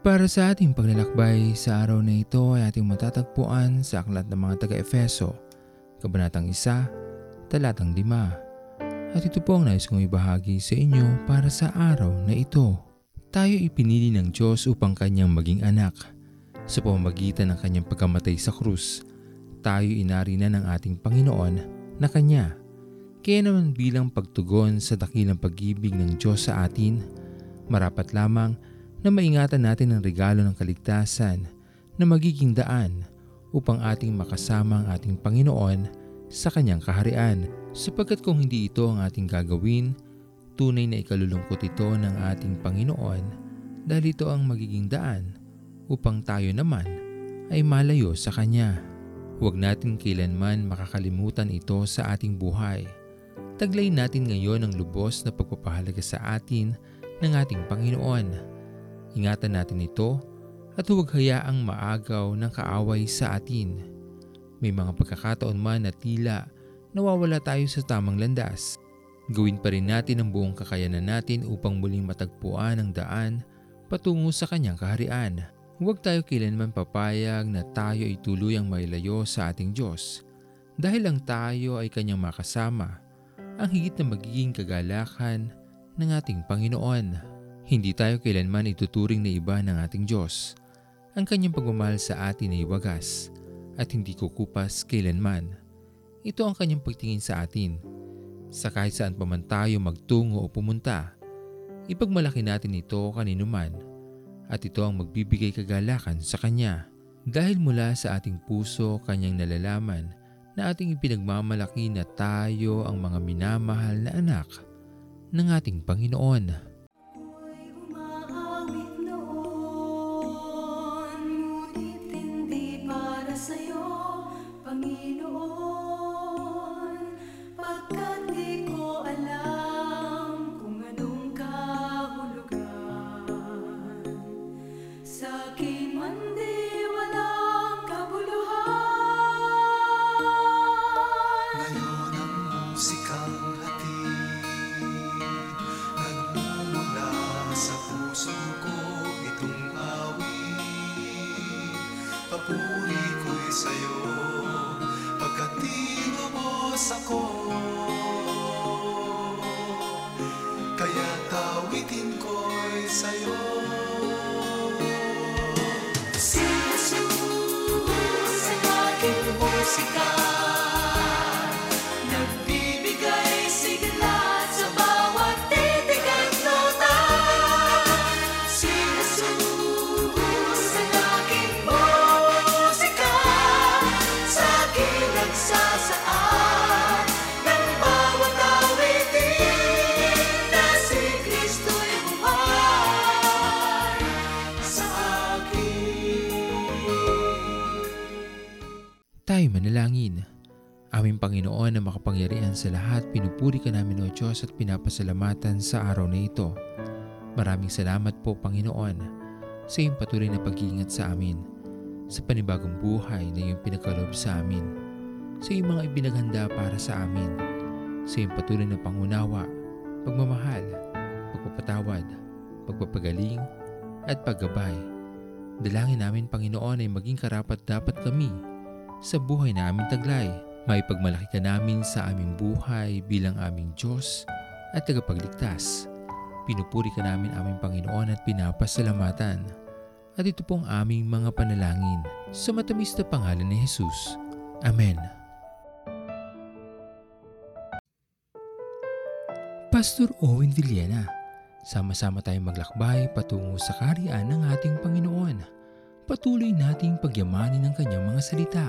Para sa ating paglalakbay sa araw na ito ay ating matatagpuan sa Aklat ng mga taga-Efeso, Kabanatang 1, Talatang 5. At ito po ang nais kong ibahagi sa inyo para sa araw na ito. Tayo ipinili ng Diyos upang kanyang maging anak. Sa pamamagitan ng kanyang pagkamatay sa krus, tayo inari na ng ating Panginoon na kanya. Kaya naman bilang pagtugon sa dakilang pag-ibig ng Diyos sa atin, marapat lamang na maingatan natin ang regalo ng kaligtasan na magiging daan upang ating makasama ang ating Panginoon sa kanyang kaharian sapagkat kung hindi ito ang ating gagawin, tunay na ikalulungkot ito ng ating Panginoon dahil ito ang magiging daan upang tayo naman ay malayo sa Kanya. Huwag natin kailanman makakalimutan ito sa ating buhay. Taglay natin ngayon ang lubos na pagpapahalaga sa atin ng ating Panginoon Ingatan natin ito at huwag hayaang maagaw ng kaaway sa atin. May mga pagkakataon man na tila nawawala tayo sa tamang landas. Gawin pa rin natin ang buong kakayanan natin upang muling matagpuan ang daan patungo sa kanyang kaharian. Huwag tayo kailanman papayag na tayo ay tuluyang mailayo sa ating Diyos. Dahil lang tayo ay kanyang makasama, ang higit na magiging kagalakan ng ating Panginoon. Hindi tayo kailanman ituturing na iba ng ating Diyos. Ang kanyang pagmamahal sa atin ay wagas at hindi kukupas kailanman. Ito ang kanyang pagtingin sa atin. Sa kahit saan pa man tayo magtungo o pumunta, ipagmalaki natin ito kanino man at ito ang magbibigay kagalakan sa Kanya. Dahil mula sa ating puso kanyang nalalaman na ating ipinagmamalaki na tayo ang mga minamahal na anak ng ating Panginoon. Panginoon. Papuri ko'y sa'yo Pagkat tinubos ako Kaya tawitin ko'y sa'yo Aming Panginoon na makapangyarihan sa lahat, pinupuri ka namin o Diyos at pinapasalamatan sa araw na ito. Maraming salamat po Panginoon sa iyong patuloy na pag-iingat sa amin, sa panibagong buhay na iyong pinagkaloob sa amin, sa iyong mga ibinaghanda para sa amin, sa iyong patuloy na pangunawa, pagmamahal, pagpapatawad, pagpapagaling, at paggabay. Dalangin namin Panginoon ay maging karapat dapat kami sa buhay na aming taglay. May pagmalaki ka namin sa aming buhay bilang aming Diyos at tagapagligtas. Pinupuri ka namin aming Panginoon at pinapasalamatan. At ito pong aming mga panalangin sa matamis na pangalan ni Jesus. Amen. Pastor Owen Villena, sama-sama tayong maglakbay patungo sa kariyan ng ating Panginoon. Patuloy nating pagyamanin ang kanyang mga salita